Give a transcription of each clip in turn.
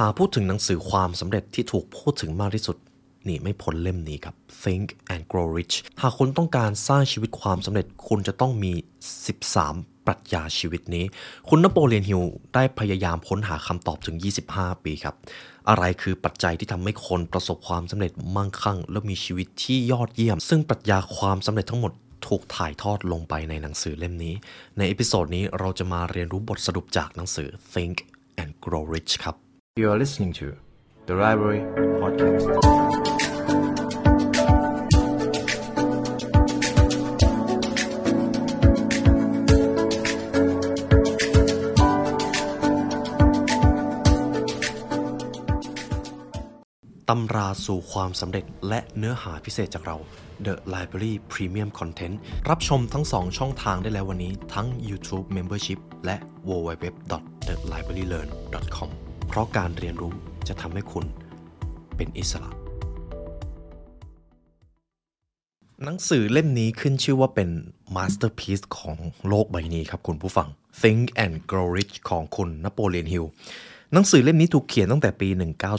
หาพูดถึงหนังสือความสำเร็จที่ถูกพูดถึงมากที่สุดหนีไม่พ้นเล่มนี้ครับ Think and Grow Rich หากคุณต้องการสร้างชีวิตความสำเร็จคุณจะต้องมี 13 ปรัชญาชีวิตนี้ คุณนโปเลียนฮิลได้พยายามค้นหาคำตอบถึง 25 ปีครับ อะไรคือปัจจัยที่ทำให้คนประสบความสำเร็จมั่งคั่ง และมีชีวิตที่ยอดเยี่ยม ซึ่งปรัชญาความสำเร็จทั้งหมดถูกถ่ายทอดลงไปในหนังสือเล่มนี้ ใน episode นี้เราจะมาเรียนรู้บทสรุปจากหนังสือ Think and Grow Rich ครับ You are listening to the Library Podcast. ตำราสู่ความสำเร็จและเนื้อหาพิเศษจากเรา The Library Premium Content รับชมทั้ง 2 ช่องทางได้แล้ววันนี้ทั้ง YouTube Membership และ www.thelibrarylearn.com เพราะการเรียนรู้จะทำให้คุณเป็นอิสระ หนังสือเล่มนี้ขึ้นชื่อว่าเป็น Masterpiece ของโลกใบนี้ครับคุณผู้ฟัง Think and Grow Rich ของคุณนโปเลียนฮิลหนังสือเล่มนี้ถูกเขียนตั้งแต่ปี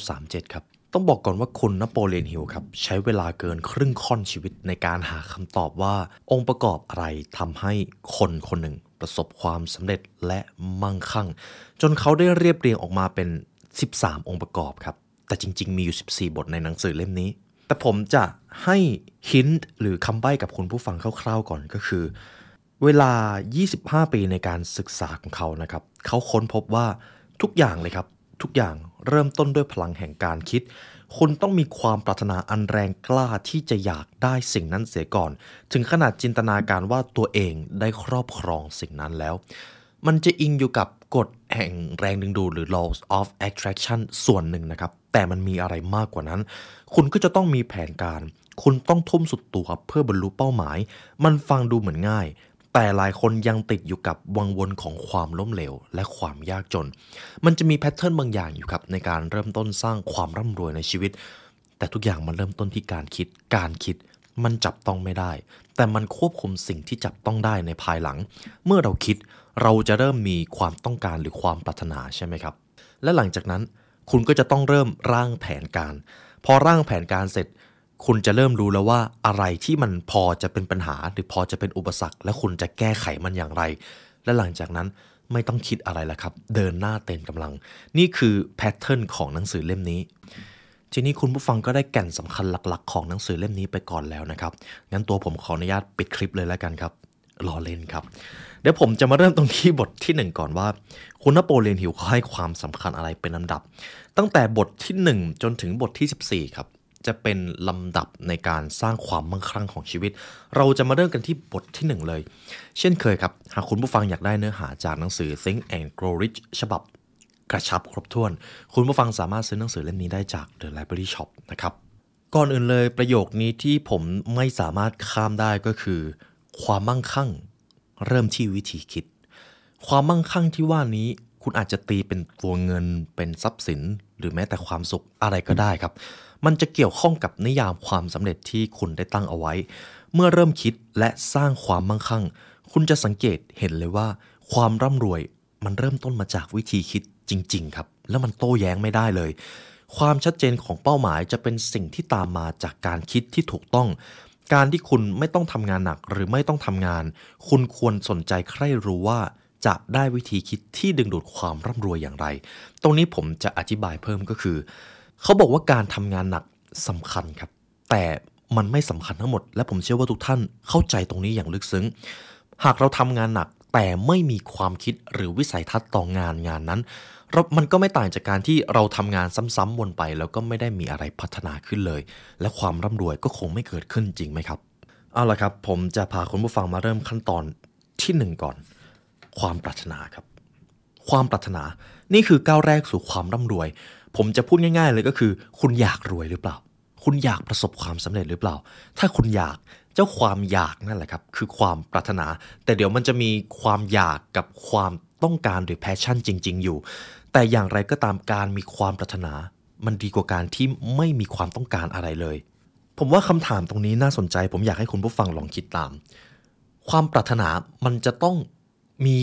1937 ครับต้องบอกก่อนว่าคุณนโปเลียนฮิลครับ ใช้เวลาเกินครึ่งค่อนชีวิตในการหาคำตอบว่า องค์ประกอบอะไรทำให้คนคนหนึ่ง ประสบความสำเร็จและมั่งคั่ง จนเขาได้เรียบเรียงออกมาเป็น 13 องค์ประกอบครับ แต่จริง ๆ มีอยู่ 14 บทในหนังสือเล่มนี้ แต่ผมจะให้ฮินต์หรือคำใบ้กับคุณผู้ฟังคร่าวๆก่อนก็คือ เวลา 25 ปีในการศึกษาของเขานะครับ เขาค้นพบว่าทุกอย่างเลยครับ ทุกอย่างเริ่มต้นด้วยพลังแห่งการคิด คุณต้องมีความปรารถนาอันแรงกล้าที่จะอยากได้สิ่งนั้นเสียก่อน ถึงขนาดจินตนาการว่าตัวเองได้ครอบครองสิ่งนั้นแล้ว มันจะอิงอยู่กับกฎแห่งแรงดึงดูดหรือ laws of attraction ส่วนหนึ่งนะครับ แต่มันมีอะไรมากกว่านั้น คุณก็จะต้องมีแผนการ คุณต้องทุ่มสุดตัวเพื่อบรรลุเป้าหมาย มันฟังดูเหมือนง่าย แต่หลายคนยังติดอยู่กับวังวนของความล้มเหลว และความยากจน มันจะมีแพทเทิร์นบางอย่างอยู่ครับในการเริ่มต้นสร้างความร่ำรวยในชีวิต แต่ทุกอย่างมันเริ่มต้นที่การคิด การคิดมันจับต้องไม่ได้ แต่มันควบคุมสิ่งที่จับต้องได้ในภายหลัง เมื่อเราคิดเราจะเริ่มมีความต้องการหรือความปรารถนาใช่ไหมครับ และหลังจากนั้นคุณก็จะต้องเริ่มร่างแผนการ พอร่างแผนการเสร็จ คุณจะเริ่มรู้แล้วว่าอะไรที่มันพอจะเป็นปัญหา หรือพอจะเป็นอุปสรรค และคุณจะแก้ไขมันอย่างไร และหลังจากนั้นไม่ต้องคิดอะไรแล้วครับ เดินหน้าเต็มกำลัง นี่คือแพทเทิร์นของหนังสือเล่มนี้ ทีนี้คุณผู้ฟังก็ได้แก่นสำคัญหลักๆ ของหนังสือเล่มนี้ไปก่อนแล้วนะครับ งั้นตัวผมขออนุญาตปิดคลิปเลยแล้วกันครับรอเล่นครับ เดี๋ยวผมจะมาเริ่มตรงที่บทที่ 1 ก่อนว่า คุณนโปเลียนฮิลเขาให้ความสำคัญอะไรเป็นลำดับ ตั้งแต่บทที่ 1 จนถึงบทที่ 14 ครับ จะเป็นลำดับในการสร้างความมั่งคั่งของชีวิต เราจะมาเริ่มกันที่บทที่ 1 เลย เช่นเคยครับ หากคุณผู้ฟังอยากได้เนื้อหาจากหนังสือ Think and Grow Rich ฉบับกระชับครบถ้วน คุณผู้ฟังสามารถซื้อหนังสือเล่มนี้ได้จาก The Library Shop นะครับ ก่อนอื่นเลยประโยคนี้ที่ผมไม่สามารถข้ามได้ก็คือ ความมั่งคั่ง เริ่มที่วิธีคิด ความมั่งคั่งที่ว่านี้คุณอาจจะตีเป็นตัวเงินเป็นทรัพย์สิน หรือแม้แต่ความสุขอะไรก็ได้ครับ มันจะเกี่ยวข้องกับนิยามความสำเร็จที่คุณได้ตั้งเอาไว้ เมื่อเริ่มคิดและสร้างความมั่งคั่ง คุณจะสังเกตเห็นเลยว่า ความร่ำรวยมันเริ่มต้นมาจากวิธีคิดจริง ๆ ครับ แล้วมันโต้แย้งไม่ได้เลย ความชัดเจนของเป้าหมายจะเป็นสิ่งที่ตามมาจากการคิดที่ถูกต้อง การที่คุณไม่ต้องทำงานหนักหรือไม่ต้องทำงาน คุณควรสนใจใคร่รู้ว่าจะได้วิธีคิดที่ดึงดูดความร่ำรวยอย่างไร ตรงนี้ผมจะอธิบายเพิ่มก็คือ เขาบอกว่าการทำงานหนักสำคัญครับ แต่มันไม่สำคัญทั้งหมด และผมเชื่อว่าทุกท่านเข้าใจตรงนี้อย่างลึกซึ้ง หากเราทำงานหนักแต่ไม่มีความคิดหรือวิสัยทัศน์ต่องานงานนั้น มันก็ไม่ต่างจากการที่เราทำงานซ้ำๆวนไป แล้วก็ไม่ได้มีอะไรพัฒนาขึ้นเลย และความร่ำรวยก็คงไม่เกิดขึ้นจริงไหมครับ เอาละครับ ผมจะพาคุณผู้ฟังมาเริ่มขั้นตอนที่หนึ่งก่อน ความปรารถนาครับ ความปรารถนา นี่คือก้าวแรกสู่ความร่ำรวย ผมจะพูดง่าย ๆ เลยก็คือ คุณอยากรวยหรือเปล่า คุณอยากประสบความสำเร็จหรือเปล่า ถ้าคุณอยากเจ้าความอยากนั่นแหละครับ คือความปรารถนา แต่เดี๋ยวมันจะมีความอยากกับความต้องการหรือแพชชั่นจริง ๆ อยู่ แต่อย่างไรก็ตามการมีความปรารถนา มันดีกว่าการที่ไม่มีความต้องการอะไรเลย ผมว่าคำถามตรงนี้น่าสนใจ ผมอยากให้คุณผู้ฟังลองคิดตาม ความปรารถนามันจะต้องมี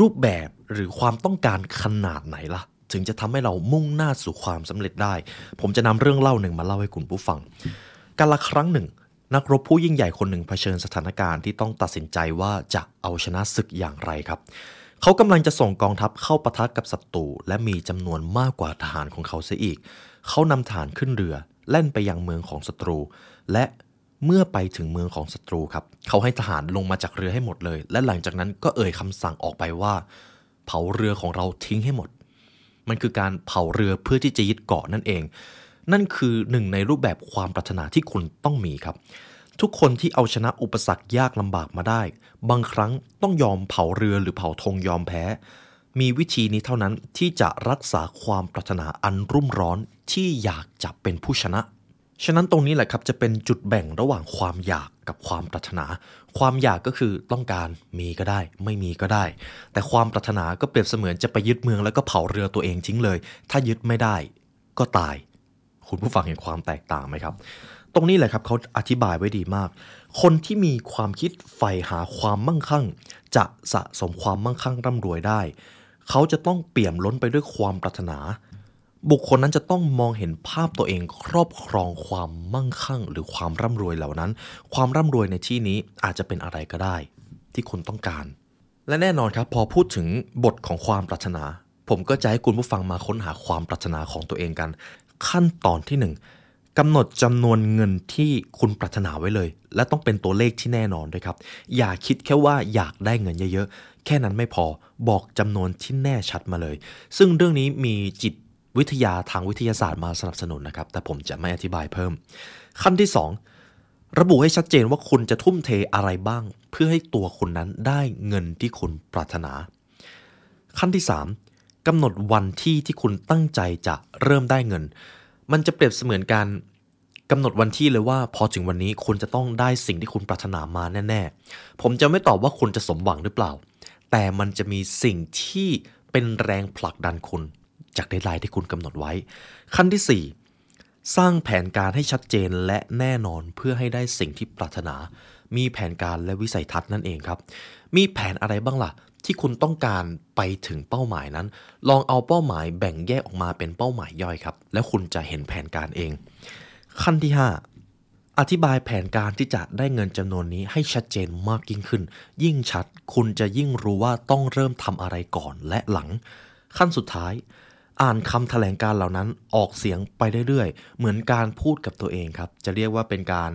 รูปแบบหรือความต้องการขนาดไหนล่ะ ถึงจะทำให้เรามุ่งหน้าสู่ความสำเร็จได้ ผมจะนำเรื่องเล่าหนึ่งมาเล่าให้คุณผู้ฟังกันละครั้งหนึ่ง นักรบผู้ยิ่งใหญ่คนหนึ่งเผชิญสถานการณ์ที่ต้องตัดสินใจว่าจะเอาชนะศึกอย่างไรครับ เขากำลังจะส่งกองทัพเข้าปะทะกับศัตรูและมีจำนวนมากกว่าทหารของเขาเสียอีก เขานำทหารขึ้นเรือแล่นไปยังเมืองของศัตรู และเมื่อไปถึงเมืองของศัตรูครับ เขาให้ทหารลงมาจากเรือให้หมดเลย และหลังจากนั้นก็เอ่ยคำสั่งออกไปว่า เผาเรือของเราทิ้งให้หมด มันคือการเผาเรือเพื่อที่จะยึดเกาะนั่นเอง นั่นคือหนึ่งในรูปแบบความปรารถนาที่คุณต้องมีครับ ทุกคนที่เอาชนะอุปสรรคยากลำบากมาได้ บางครั้งต้องยอมเผาเรือหรือเผาธงยอมแพ้ มีวิธีนี้เท่านั้นที่จะรักษาความปรารถนาอันรุ่มร้อนที่อยากจะเป็นผู้ชนะ ฉะนั้นตรงนี้แหละครับจะเป็นจุดแบ่งระหว่างความอยากกับความปรารถนา ความอยากก็คือต้องการมีก็ได้ ไม่มีก็ได้ แต่ความปรารถนาก็เปรียบเสมือนจะไปยึดเมืองแล้วก็เผาเรือตัวเองทิ้งเลย ถ้ายึดไม่ได้ก็ตาย คุณผู้ฟังเห็นความแตกต่างไหมครับ ตรงนี้แหละครับเขาอธิบายไว้ดีมาก คนที่มีความคิดใฝ่หาความมั่งคั่ง จะสะสมความมั่งคั่งร่ำรวยได้ เขาจะต้องเปี่ยมล้นไปด้วยความปรารถนา บุคคลนั้นจะต้องมองเห็นภาพตัวเองครอบครองความมั่งคั่ง หรือความร่ำรวยเหล่านั้น ความร่ำรวยในที่นี้อาจจะเป็นอะไรก็ได้ ที่คุณต้องการ และแน่นอนครับ พอพูดถึงบทของความปรารถนา ผมก็จะให้คุณผู้ฟังมาค้นหาความปรารถนาของตัวเองกัน ขั้นตอนที่หนึ่งกำหนดจำนวนเงินที่คุณปรารถนาไว้เลย และต้องเป็นตัวเลขที่แน่นอนด้วยครับ อย่าคิดแค่ว่าอยากได้เงินเยอะๆแค่นั้นไม่พอบอกจำนวนที่แน่ชัดมาเลย ซึ่งเรื่องนี้มีจิต วิทยาทางวิทยาศาสตร์มาสนับสนุนนะครับ แต่ผมจะไม่อธิบายเพิ่ม ขั้นที่ 2 ระบุให้ชัดเจนว่าคุณจะทุ่มเทอะไรบ้าง เพื่อให้ตัวคุณนั้นได้เงินที่คุณปรารถนา ขั้นที่ 3กำหนดวันที่ที่คุณตั้งใจจะเริ่มได้เงิน มันจะเปรียบเสมือนการกำหนดวันที่เลยว่าพอถึงวันนี้คุณจะต้องได้สิ่งที่คุณปรารถนามาแน่ ๆ ผมจะไม่ตอบว่าคุณจะสมหวังหรือเปล่า แต่มันจะมีสิ่งที่เป็นแรงผลักดันคุณ จากเดทไลน์ที่คุณกำหนดไว้ ขั้นที่ 4 สร้างแผนการให้ชัดเจนและแน่นอนเพื่อให้ได้สิ่งที่ปรารถนา มีแผนการและวิสัยทัศน์นั่นเองครับ มีแผนอะไรบ้างล่ะ ที่คุณต้องการไปถึงเป้าหมายนั้น ลองเอาเป้าหมายแบ่งแยกออกมาเป็นเป้าหมายย่อยครับ แล้วคุณจะเห็นแผนการเอง ขั้นที่ 5อธิบายแผนการที่จะได้เงินจำนวนนี้ให้ชัดเจนมากยิ่งขึ้น ยิ่งชัดคุณจะยิ่งรู้ว่าต้องเริ่มทำอะไรก่อนและหลัง ขั้นสุดท้าย อ่านคำแถลงการเหล่านั้นออกเสียงไปเรื่อยๆ เหมือนการพูดกับตัวเองครับ จะเรียกว่าเป็นการ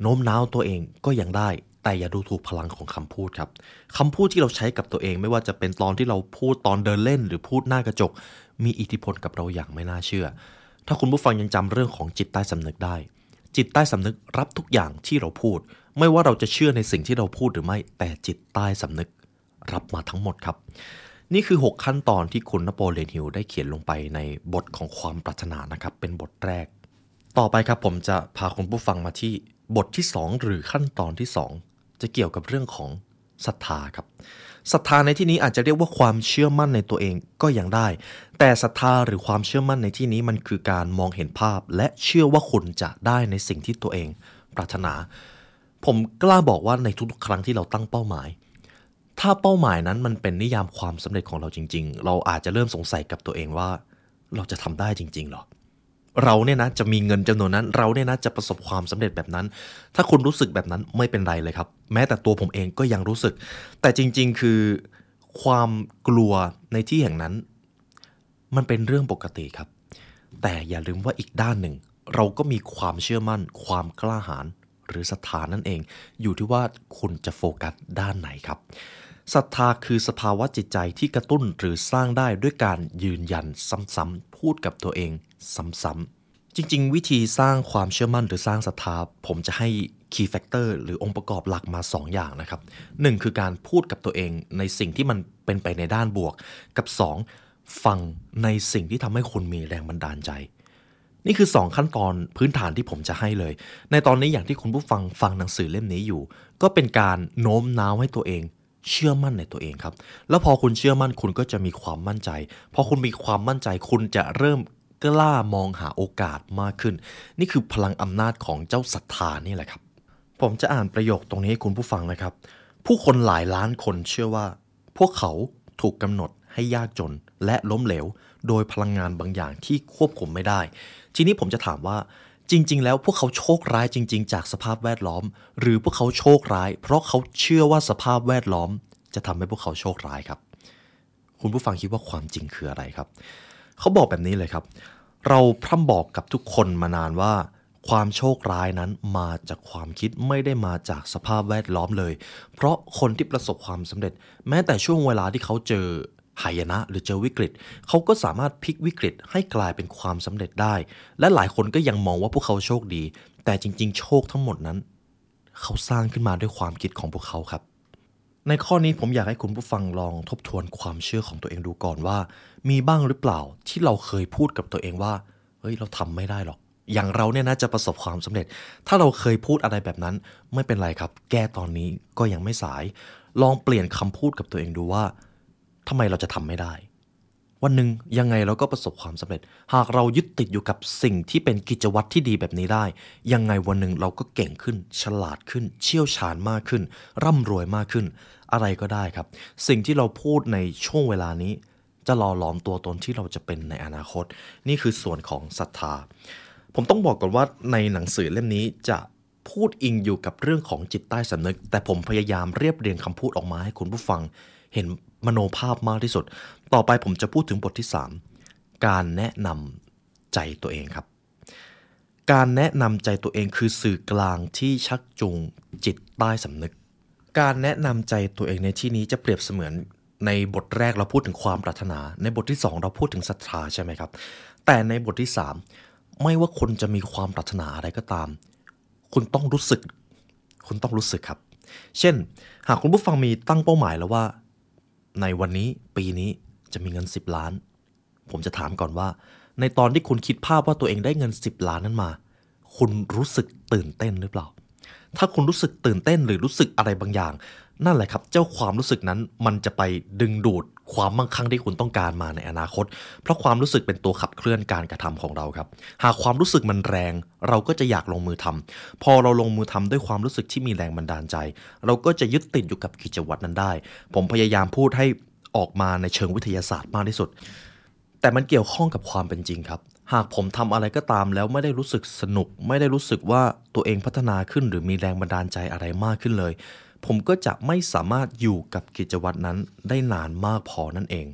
โน้มน้าวตัวเองก็ยังได้ แต่อย่าดูถูกพลังของคำพูดครับคำพูดที่เราใช้กับตัวเองไม่ว่าจะเป็นตอนที่เราพูดตอนเดินเล่น หรือพูดหน้ากระจก มีอิทธิพลกับเราอย่างไม่น่าเชื่อ ถ้าคุณผู้ฟังยังจำเรื่องของจิตใต้สำนึกได้ จิตใต้สำนึกรับทุกอย่างที่เราพูด ไม่ว่าเราจะเชื่อในสิ่งที่เราพูดหรือไม่ แต่จิตใต้สำนึกรับมาทั้งหมดครับ นี่คือ 6 ขั้นตอนที่คุณนโปเลียนฮิลได้เขียนลงไปในบทของความปรารถนานะครับ เป็นบทแรก ต่อไปครับผมจะพาคุณผู้ฟังมาที่บทที่ 2 หรือขั้นตอนที่ 2 จะเกี่ยวกับเรื่องของศรัทธาครับศรัทธาในที่นี้อาจจะเรียกว่าความเชื่อมั่นในตัวเองก็ยังได้ แต่ศรัทธาหรือความเชื่อมั่นในที่นี้มันคือการมองเห็นภาพ และเชื่อว่าคุณจะได้ในสิ่งที่ตัวเองปรารถนา ผมกล้าบอกว่าในทุกๆครั้งที่เราตั้งเป้าหมาย ถ้าเป้าหมายนั้นมันเป็นนิยามความสำเร็จของเราจริง ๆ เราอาจจะเริ่มสงสัยกับตัวเองว่า เราจะทำได้จริง ๆหรอ เราเนี่ยนะจะมีเงินจำนวนนั้น เราเนี่ยนะจะประสบความสำเร็จแบบนั้น ถ้าคุณรู้สึกแบบนั้นไม่เป็นไรเลยครับ แม้แต่ตัวผมเองก็ยังรู้สึก แต่จริง ๆ คือความกลัวในที่แห่งนั้น มันเป็นเรื่องปกติครับ แต่อย่าลืมว่าอีกด้านหนึ่ง เราก็มีความเชื่อมั่น ความกล้าหาญหรือศรัทธานั่นเอง อยู่ที่ว่าคุณจะโฟกัสด้านไหนครับ ศรัทธาคือสภาวะจิตใจที่กระตุ้นหรือสร้างได้ด้วยการยืนยันซ้ำๆพูดกับตัวเองซ้ำๆจริง ๆ วิธีสร้างความเชื่อมั่นหรือสร้างศรัทธา ผมจะให้ key factor หรือองค์ประกอบหลักมา 2 อย่างนะครับหนึ่งคือการพูดกับตัวเองในสิ่งที่มันเป็นไปในด้านบวก กับ 2 ฟังในสิ่งที่ทำให้คุณมีแรงบันดาลใจนี่คือ 2 ขั้นตอนพื้นฐานที่ผมจะให้เลย ในตอนนี้อย่างที่คุณผู้ฟังฟังหนังสือเล่มนี้อยู่ ก็เป็นการโน้มน้าวให้ตัวเอง เชื่อมั่นในตัวเองครับ แล้วพอคุณเชื่อมั่นคุณก็จะมีความมั่นใจ พอคุณมีความมั่นใจคุณจะเริ่มกล้ามองหาโอกาสมากขึ้น นี่คือพลังอำนาจของเจ้าศรัทธานี่แหละครับ ผมจะอ่านประโยคตรงนี้ให้คุณผู้ฟังนะครับ ผู้คนหลายล้านคนเชื่อว่า พวกเขาถูกกำหนดให้ยากจนและล้มเหลว โดยพลังงานบางอย่างที่ควบคุมไม่ได้ ทีนี้ผมจะถามว่า จริง ๆ แล้วพวกเขาโชคร้ายจริง ๆ จากสภาพแวดล้อม หรือพวกเขาโชคร้าย เพราะเขาเชื่อว่าสภาพแวดล้อม จะทำให้พวกเขาโชคร้ายครับ คุณผู้ฟังคิดว่าความจริงคืออะไรครับ เขาบอกแบบนี้เลยครับ เราพร่ำบอกกับทุกคนมานานว่า ความโชคร้ายนั้นมาจากความคิดไม่ได้มาจากสภาพแวดล้อมเลย เพราะคนที่ประสบความสำเร็จ แม้แต่ช่วงเวลาที่เขาเจอ หายนะ หรือเจอวิกฤต เขาก็สามารถพลิกวิกฤตให้กลายเป็นความสำเร็จได้ และหลายคนก็ยังมองว่าพวกเขาโชคดี แต่จริง ๆ โชคทั้งหมดนั้น เขาสร้างขึ้นมาด้วยความคิดของพวกเขาครับ ในข้อนี้ผมอยากให้คุณผู้ฟังลองทบทวนความเชื่อของตัวเองดูก่อนว่า มีบ้างหรือเปล่าที่เราเคยพูดกับตัวเองว่าเฮ้ยเราทำไม่ได้หรอกอย่างเราเนี่ยนะจะประสบความสำเร็จ ถ้าเราเคยพูดอะไรแบบนั้น ไม่เป็นไรครับ แก้ตอนนี้ก็ยังไม่สาย ลองเปลี่ยนคำพูดกับตัวเองดูว่า ทำไมเราจะทำไม่ได้ วันหนึ่งยังไงเราก็ประสบความสำเร็จ หากเรายึดติดอยู่กับสิ่งที่เป็นกิจวัตรที่ดีแบบนี้ได้ ยังไงวันหนึ่งเราก็เก่งขึ้น ฉลาดขึ้น เชี่ยวชาญมากขึ้น ร่ำรวยมากขึ้น อะไรก็ได้ครับ สิ่งที่เราพูดในช่วงเวลานี้ จะหล่อหลอมตัวตนที่เราจะเป็นในอนาคต นี่คือส่วนของศรัทธา ผมต้องบอกก่อนว่าในหนังสือเล่มนี้จะพูดอิงอยู่กับเรื่องของจิตใต้สำนึก แต่ผมพยายามเรียบเรียงคำพูดออกมาให้คุณผู้ฟัง เห็น มโนภาพมากที่สุด ต่อไปผมจะพูดถึงบทที่ 3 การแนะนำใจตัวเองครับ การแนะนำใจตัวเองคือสื่อกลางที่ชักจูงจิตใต้สำนึก การแนะนำใจตัวเองในที่นี้จะเปรียบเสมือนในบทแรกเราพูดถึงความปรารถนา ในบทที่ 2 เราพูดถึงศรัทธาใช่ไหมครับ แต่ในบทที่ 3 ไม่ว่าคุณจะมีความปรารถนาอะไรก็ตาม คุณต้องรู้สึก คุณต้องรู้สึกครับ เช่น หากคุณผู้ฟังมีตั้งเป้าหมายแล้วว่า ในวันนี้ปีนี้จะมีเงิน 10 ล้าน ผมจะถามก่อนว่า ในตอนที่คุณคิดภาพว่าตัวเองได้เงิน 10 ล้านนั้นมา คุณรู้สึกตื่นเต้นหรือเปล่า ถ้าคุณรู้สึกตื่นเต้นหรือรู้สึกอะไรบางอย่าง นั่นแหละครับ เจ้าความรู้สึกนั้นมันจะไปดึงดูด ความมั่งคั่งที่คุณต้องการมาในอนาคต เพราะความรู้สึกเป็นตัวขับเคลื่อนการกระทำของเราครับ หากความรู้สึกมันแรง เราก็จะอยากลงมือทำพอเราลงมือทำด้วยความรู้สึกที่มีแรงบันดาลใจ เราก็จะยึดติดอยู่กับกิจวัตรนั้นได้ ผมพยายามพูดให้ออกมาในเชิงวิทยาศาสตร์มากที่สุด แต่มันเกี่ยวข้องกับความเป็นจริงครับ หากผมทำอะไรก็ตามแล้วไม่ได้รู้สึกสนุก ไม่ได้รู้สึกว่าตัวเองพัฒนาขึ้น หรือมีแรงบันดาลใจอะไรมากขึ้นเลย ผมก็จะไม่สามารถอยู่กับกิจวัตรนั้นได้นานมากพอนั่นเอง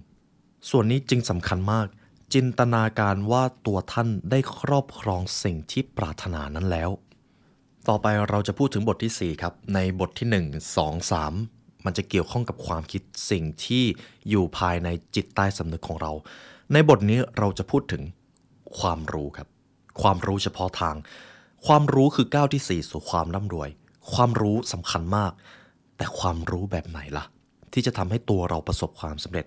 ส่วนนี้จึงสำคัญมาก จินตนาการว่าตัวท่านได้ครอบครองสิ่งที่ปรารถนานั้นแล้ว ต่อไปเราจะพูดถึงบทที่ 4 ครับ ในบทที่ 1 2 3 มันจะเกี่ยวข้องกับความคิดสิ่งที่อยู่ภายในจิตใต้สำนึกของเรา ในบทนี้เราจะพูดถึงความรู้ครับ ความรู้เฉพาะทาง ความรู้คือก้าวที่ 4 สู่ความร่ำรวย ความรู้สำคัญมาก แต่ความรู้แบบไหนล่ะ ที่จะทำให้ตัวเราประสบความสำเร็จ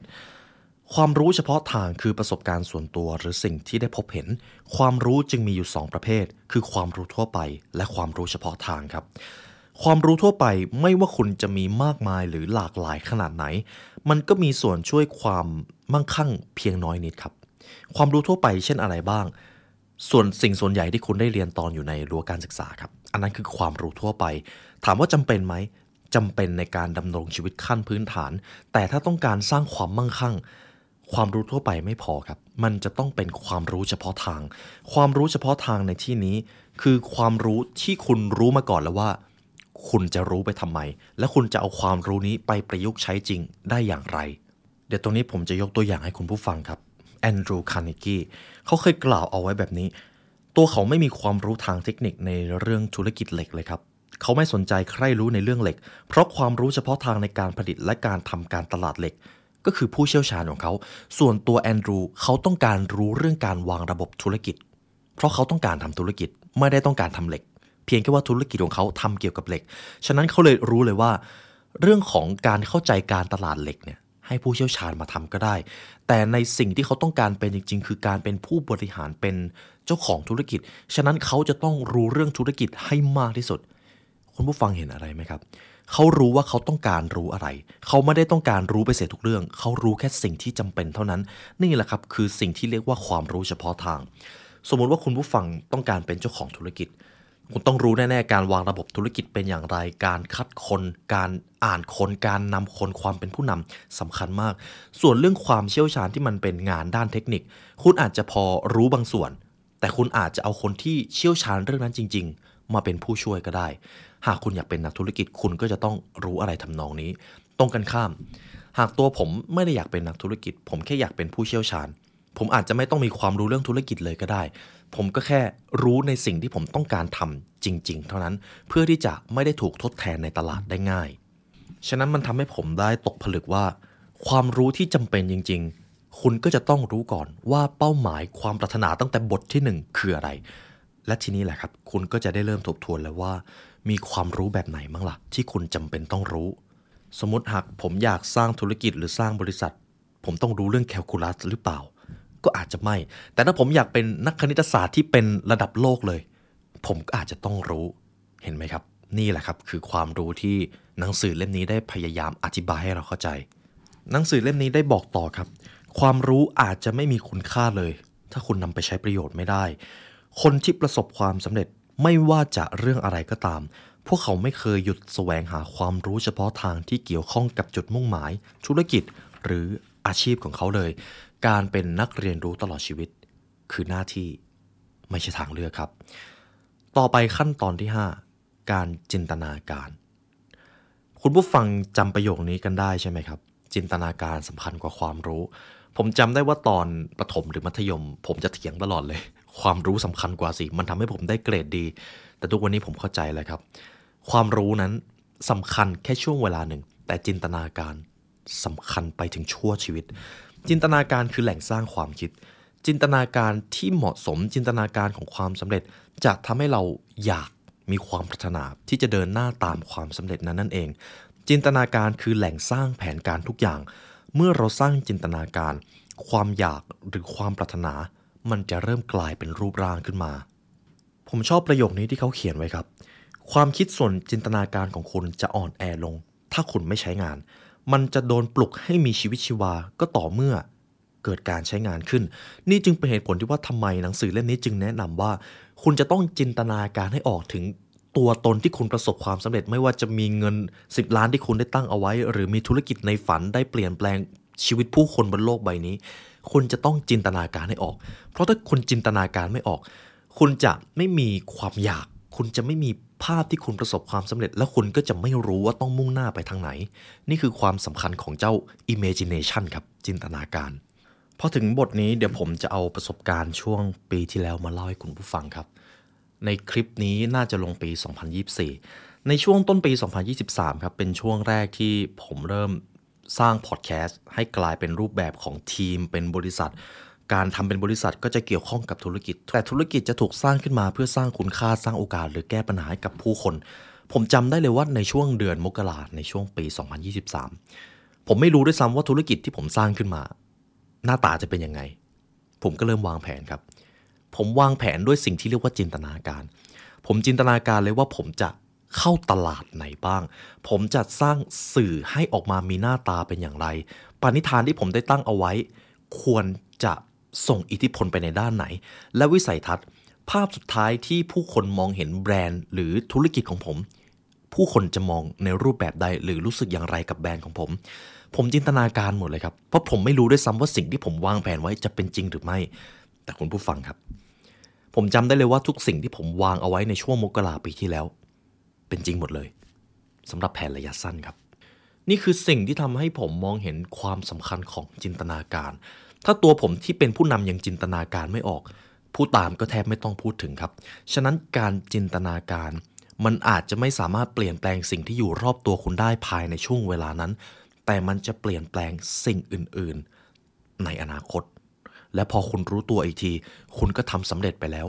ความรู้เฉพาะทางคือประสบการณ์ส่วนตัวหรือสิ่งที่ได้พบเห็น ความรู้จึงมีอยู่ 2 ประเภท คือความรู้ทั่วไป และความรู้เฉพาะทางครับความรู้ทั่วไปไม่ว่าคุณจะมีมากมายหรือหลากหลายขนาดไหน มันก็มีส่วนช่วยความมั่งคั่งเพียงน้อยนิดครับ ความรู้ทั่วไปเช่นอะไรบ้าง ส่วนสิ่งส่วนใหญ่ที่คุณได้เรียนตอนอยู่ในรั้วการศึกษาครับ อันนั้นคือความรู้ทั่วไป ถามว่าจำเป็นไหมจำเป็นในการดำรงชีวิตขั้นพื้นฐาน แต่ถ้าต้องการสร้างความมั่งคั่ง ความรู้ทั่วไปไม่พอครับ มันจะต้องเป็นความรู้เฉพาะทาง ความรู้เฉพาะทางในที่นี้ คือความรู้ที่คุณรู้มาก่อนแล้วว่า คุณจะรู้ไปทำไม และคุณจะเอาความรู้นี้ไปประยุกต์ใช้จริงได้อย่างไร เดี๋ยวตรงนี้ผมจะยกตัวอย่างให้คุณผู้ฟังครับ แอนดรูคาร์เนกีเขาเคยกล่าวเอาไว้แบบนี้ ตัวเขาไม่มีความรู้ทางเทคนิคในเรื่องธุรกิจเหล็กเลยครับ เขาไม่สนใจใครรู้ในเรื่องเหล็ก เพราะความรู้เฉพาะทางในการผลิตและการทำการตลาดเหล็ก ก็คือผู้เชี่ยวชาญของเขา ส่วนตัวแอนดรูเขาต้องการรู้เรื่องการวางระบบธุรกิจ เพราะเขาต้องการทำธุรกิจไม่ได้ต้องการทำเหล็ก เพียงแค่ว่าธุรกิจของเขาทำเกี่ยวกับเหล็ก ฉะนั้นเขาเลยรู้เลยว่า เรื่องของการเข้าใจการตลาดเหล็กเนี่ย ให้ผู้เชี่ยวชาญมาทำก็ได้ แต่ในสิ่งที่เขาต้องการเป็นจริง ๆ คือการเป็นผู้บริหารเป็นเจ้าของธุรกิจ ฉะนั้นเขาจะต้องรู้เรื่องธุรกิจให้มากที่สุด คุณผู้ฟังเห็นอะไรไหมครับ เขารู้ว่าเขาต้องการรู้อะไร เขาไม่ได้ต้องการรู้ไปเสียทุกเรื่อง เขารู้แค่สิ่งที่จำเป็นเท่านั้น นี่แหละครับคือสิ่งที่เรียกว่าความรู้เฉพาะทาง สมมติว่าคุณผู้ฟังต้องการเป็นเจ้าของธุรกิจ คุณต้องรู้แน่ๆการวางระบบธุรกิจเป็นอย่างไร การคัดคน การอ่านคน การนำคนความเป็นผู้นำสำคัญมาก ส่วนเรื่องความเชี่ยวชาญที่มันเป็นงานด้านเทคนิค คุณอาจจะพอรู้บางส่วน แต่คุณอาจจะเอาคนที่เชี่ยวชาญเรื่องนั้นจริง ๆ มาเป็นผู้ช่วยก็ได้ หากคุณอยากเป็นนักธุรกิจคุณก็จะต้องรู้อะไรทำนองนี้ ตรงกันข้าม หากตัวผมไม่ได้อยากเป็นนักธุรกิจ ผมแค่อยากเป็นผู้เชี่ยวชาญ ผมอาจจะไม่ต้องมีความรู้เรื่องธุรกิจเลยก็ได้ ผมก็แค่รู้ในสิ่งที่ผมต้องการทำจริง ๆ เท่านั้นเพื่อที่จะไม่ได้ถูกทดแทนในตลาดได้ง่าย ฉะนั้นมันทำให้ผมได้ตกผลึกว่า ความรู้ที่จำเป็นจริง ๆ คุณก็จะต้องรู้ก่อนว่าเป้าหมายความปรารถนาตั้งแต่บทที่หนึ่งคืออะไร และทีนี้แหละครับ คุณก็จะได้เริ่มทบทวนแล้วว่า มีความรู้แบบไหนบ้างล่ะ ที่คุณจำเป็นต้องรู้ สมมติหากผมอยากสร้างธุรกิจหรือสร้างบริษัท ผมต้องรู้เรื่องแคลคูลัสหรือเปล่า ก็อาจจะไม่ แต่ถ้าผมอยากเป็นนักคณิตศาสตร์ที่เป็นระดับโลกเลย ผมก็อาจจะต้องรู้เห็นไหมครับ นี่แหละครับคือความรู้ที่หนังสือเล่มนี้ได้พยายามอธิบายให้เราเข้าใจ หนังสือเล่มนี้ได้บอกต่อครับ ความรู้อาจจะไม่มีคุณค่าเลย ถ้าคุณนำไปใช้ประโยชน์ไม่ได้ คนที่ประสบความสำเร็จไม่ว่าจะเรื่องอะไรก็ตาม พวกเขาไม่เคยหยุดแสวงหาความรู้เฉพาะทางที่เกี่ยวข้องกับจุดมุ่งหมาย ธุรกิจหรืออาชีพของเขาเลย การเป็นนักเรียนรู้ตลอดชีวิต คือหน้าที่ไม่ใช่ทางเลือกครับ ต่อไปขั้นตอนที่ 5 การจินตนาการ คุณผู้ฟังจำประโยคนี้กันได้ใช่ไหมครับ จินตนาการสำคัญกว่าความรู้ ผมจำได้ว่าตอนประถมหรือมัธยม ผมจะเถียงตลอดเลย ความรู้สำคัญกว่าสิ มันทำให้ผมได้เกรดดี แต่ทุกวันนี้ผมเข้าใจแล้วครับ ความรู้นั้นสำคัญแค่ช่วงเวลาหนึ่ง แต่จินตนาการสำคัญไปถึงชั่วชีวิต จินตนาการคือแหล่งสร้างความคิด จินตนาการที่เหมาะสมจินตนาการของความสำเร็จ จะทำให้เราอยากมีความปรารถนาที่จะเดินหน้าตามความสำเร็จนั้นนั่นเอง จินตนาการคือแหล่งสร้างแผนการทุกอย่าง เมื่อเราสร้างจินตนาการ ความอยากหรือความปรารถนา มันจะเริ่มกลายเป็นรูปร่างขึ้นมา ผมชอบประโยคนี้ที่เขาเขียนไว้ครับ ความคิดส่วนจินตนาการของคุณจะอ่อนแอลง ถ้าคุณไม่ใช้งาน มันจะโดนปลุกให้มีชีวิตชีวาก็ต่อเมื่อเกิดการใช้งานขึ้น นี่จึงเป็นเหตุผลที่ว่าทำไมหนังสือเล่มนี้จึงแนะนำว่า คุณจะต้องจินตนาการให้ออกถึงตัวตนที่คุณประสบความสำเร็จ ไม่ว่าจะมีเงิน 10 ล้านที่คุณได้ตั้งเอาไว้ หรือมีธุรกิจในฝันได้เปลี่ยนแปลงชีวิตผู้คนบนโลกใบนี้ คุณจะต้องจินตนาการให้ออก เพราะถ้าคุณจินตนาการไม่ออก คุณจะไม่มีความอยาก คุณจะไม่มี ภาพที่คุณประสบความสำเร็จ และคุณก็จะไม่รู้ว่าต้องมุ่งหน้าไปทางไหน นี่คือความสำคัญของเจ้า imagination ครับจินตนาการพอถึงบทนี้เดี๋ยวผมจะเอาประสบการณ์ช่วงปีที่แล้วมาเล่าให้คุณผู้ฟังครับ ในคลิปนี้น่าจะลงปี 2024 ในช่วงต้นปี 2023 ครับ เป็นช่วงแรกที่ผมเริ่มสร้างพอดแคสต์ให้กลายเป็นรูปแบบของทีมเป็นบริษัท การทำเป็นบริษัทก็จะเกี่ยวข้องกับธุรกิจ แต่ธุรกิจจะถูกสร้างขึ้นมาเพื่อสร้างคุณค่าสร้างโอกาส หรือแก้ปัญหาให้กับผู้คน ผมจำได้เลยว่าในช่วงเดือนมกราในช่วงปี 2023 ผมไม่รู้ด้วยซ้ำว่าธุรกิจที่ผมสร้างขึ้นมา หน้าตาจะเป็นยังไง ผมก็เริ่มวางแผนครับ ผมวางแผนด้วยสิ่งที่เรียกว่าจินตนาการ ผมจินตนาการเลยว่าผมจะเข้าตลาดไหนบ้าง ผมจะสร้างสื่อให้ออกมามีหน้าตาเป็นอย่างไร ปณิธานที่ผมได้ตั้งเอาไว้ ควรจะ ส่งอิทธิพลไปในด้านไหน และวิสัยทัศน์ ภาพสุดท้ายที่ผู้คนมองเห็นแบรนด์ หรือธุรกิจของผม ผู้คนจะมองในรูปแบบใดหรือรู้สึกอย่างไรกับแบรนด์ของผม ผมจินตนาการหมดเลยครับ เพราะผมไม่รู้ด้วยซ้ำว่าสิ่งที่ผมวางแผนไว้จะเป็นจริงหรือไม่ แต่คุณผู้ฟังครับ ผมจำได้เลยว่าทุกสิ่งที่ผมวางเอาไว้ในช่วงมกราปีที่แล้ว เป็นจริงหมดเลยสำหรับแผนระยะสั้นครับนี่คือสิ่งที่ทำให้ผมมองเห็นความสำคัญของจินตนาการ ถ้าตัวผมที่เป็นผู้นำยังจินตนาการไม่ออก ผู้ตามก็แทบไม่ต้องพูดถึงครับ ฉะนั้นการจินตนาการมันอาจจะไม่สามารถเปลี่ยนแปลงสิ่งที่อยู่รอบตัวคุณได้ภายในช่วงเวลานั้น แต่มันจะเปลี่ยนแปลงสิ่งอื่น ๆ ในอนาคต และพอคุณรู้ตัวอีกที คุณก็ทำสำเร็จไปแล้ว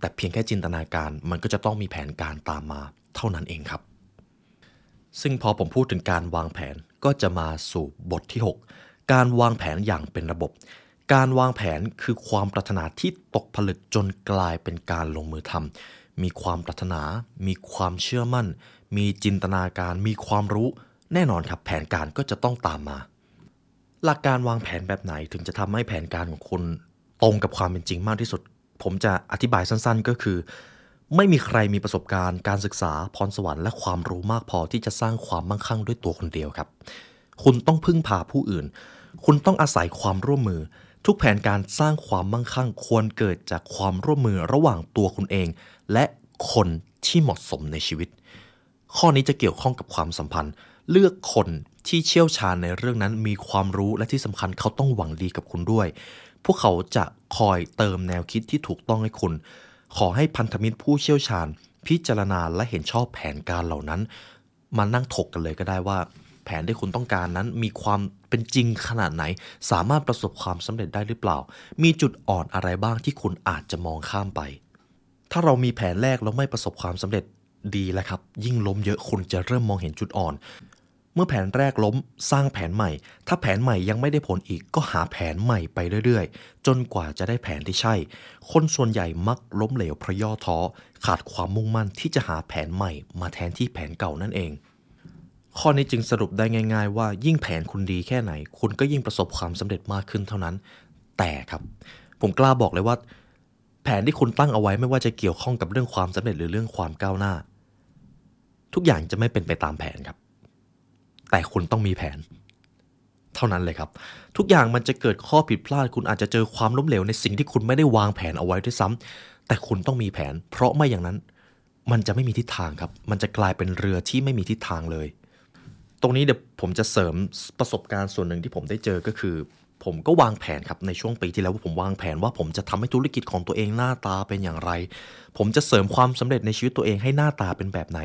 แต่เพียงแค่จินตนาการมันก็จะต้องมีแผนการตามมาเท่านั้นเองครับ ซึ่งพอผมพูดถึงการวางแผนก็จะมาสู่บทที่ 6 การวางแผนอย่างเป็นระบบ การวางแผนคือความปรารถนาที่ตกผลึกจนกลายเป็นการลงมือทำมีความปรารถนา มีความเชื่อมั่น มีจินตนาการ มีความรู้ แน่นอนครับแผนการก็จะต้องตามมา หลักการวางแผนแบบไหนถึงจะทำให้แผนการของคุณตรงกับความเป็นจริงมากที่สุด ผมจะอธิบายสั้นๆ ก็คือ ไม่มีใครมีประสบการณ์ การศึกษา พรสวรรค์และความรู้มากพอที่จะสร้างความมั่งคั่งด้วยตัวคนเดียวครับ คุณต้องพึ่งพาผู้อื่น คุณต้องอาศัยความร่วมมือ ทุกแผนการสร้างความมั่งคั่งควรเกิดจากความร่วมมือระหว่างตัวคุณเอง และคนที่เหมาะสมในชีวิต ข้อนี้จะเกี่ยวข้องกับความสัมพันธ์ เลือกคนที่เชี่ยวชาญในเรื่องนั้นมีความรู้และที่สำคัญเขาต้องหวังดีกับคุณด้วย พวกเขาจะคอยเติมแนวคิดที่ถูกต้องให้คุณ ขอให้พันธมิตรผู้เชี่ยวชาญ พิจารณาและเห็นชอบแผนการเหล่านั้น มานั่งถกกันเลยก็ได้ว่า แผนที่คุณต้องการนั้นมีความเป็นจริงขนาดไหน สามารถประสบความสำเร็จได้หรือเปล่า มีจุดอ่อนอะไรบ้างที่คุณอาจจะมองข้ามไป ถ้าเรามีแผนแรกแล้วไม่ประสบความสำเร็จดีแล้วครับ ยิ่งล้มเยอะคุณจะเริ่มมองเห็นจุดอ่อน เมื่อแผนแรกล้มสร้างแผนใหม่ ถ้าแผนใหม่ยังไม่ได้ผลอีกก็หาแผนใหม่ไปเรื่อยๆ จนกว่าจะได้แผนที่ใช่ คนส่วนใหญ่มักล้มเหลวเพราะย่อท้อ ขาดความมุ่งมั่นที่จะหาแผนใหม่มาแทนที่แผนเก่านั่นเอง ข้อนี้จึงสรุปได้ง่าย ๆ ว่ายิ่งแผนคุณดีแค่ไหน คุณก็ยิ่งประสบความสำเร็จมากขึ้นเท่านั้น แต่ครับ ผมกล้าบอกเลยว่า แผนที่คุณตั้งเอาไว้ไม่ว่าจะเกี่ยวข้องกับเรื่องความสำเร็จหรือเรื่องความก้าวหน้า ทุกอย่างจะไม่เป็นไปตามแผนครับ แต่คุณต้องมีแผน เท่านั้นเลยครับ ทุกอย่างมันจะเกิดข้อผิดพลาด คุณอาจจะเจอความล้มเหลวในสิ่งที่คุณไม่ได้วางแผนเอาไว้ด้วยซ้ำแต่คุณต้องมีแผน เพราะไม่อย่างนั้น มันจะไม่มีทิศทางครับ มันจะกลายเป็นเรือที่ไม่มีทิศทางเลย ตรงนี้เดี๋ยวผมจะเสริมประสบการณ์ส่วนหนึ่งที่ผมได้เจอก็คือ ผมก็วางแผนครับในช่วงปีที่แล้วว่าผมวางแผนว่าผมจะทำให้ธุรกิจของตัวเองหน้าตาเป็นอย่างไร ผมจะเสริมความสำเร็จในชีวิตตัวเองให้หน้าตาเป็นแบบไหน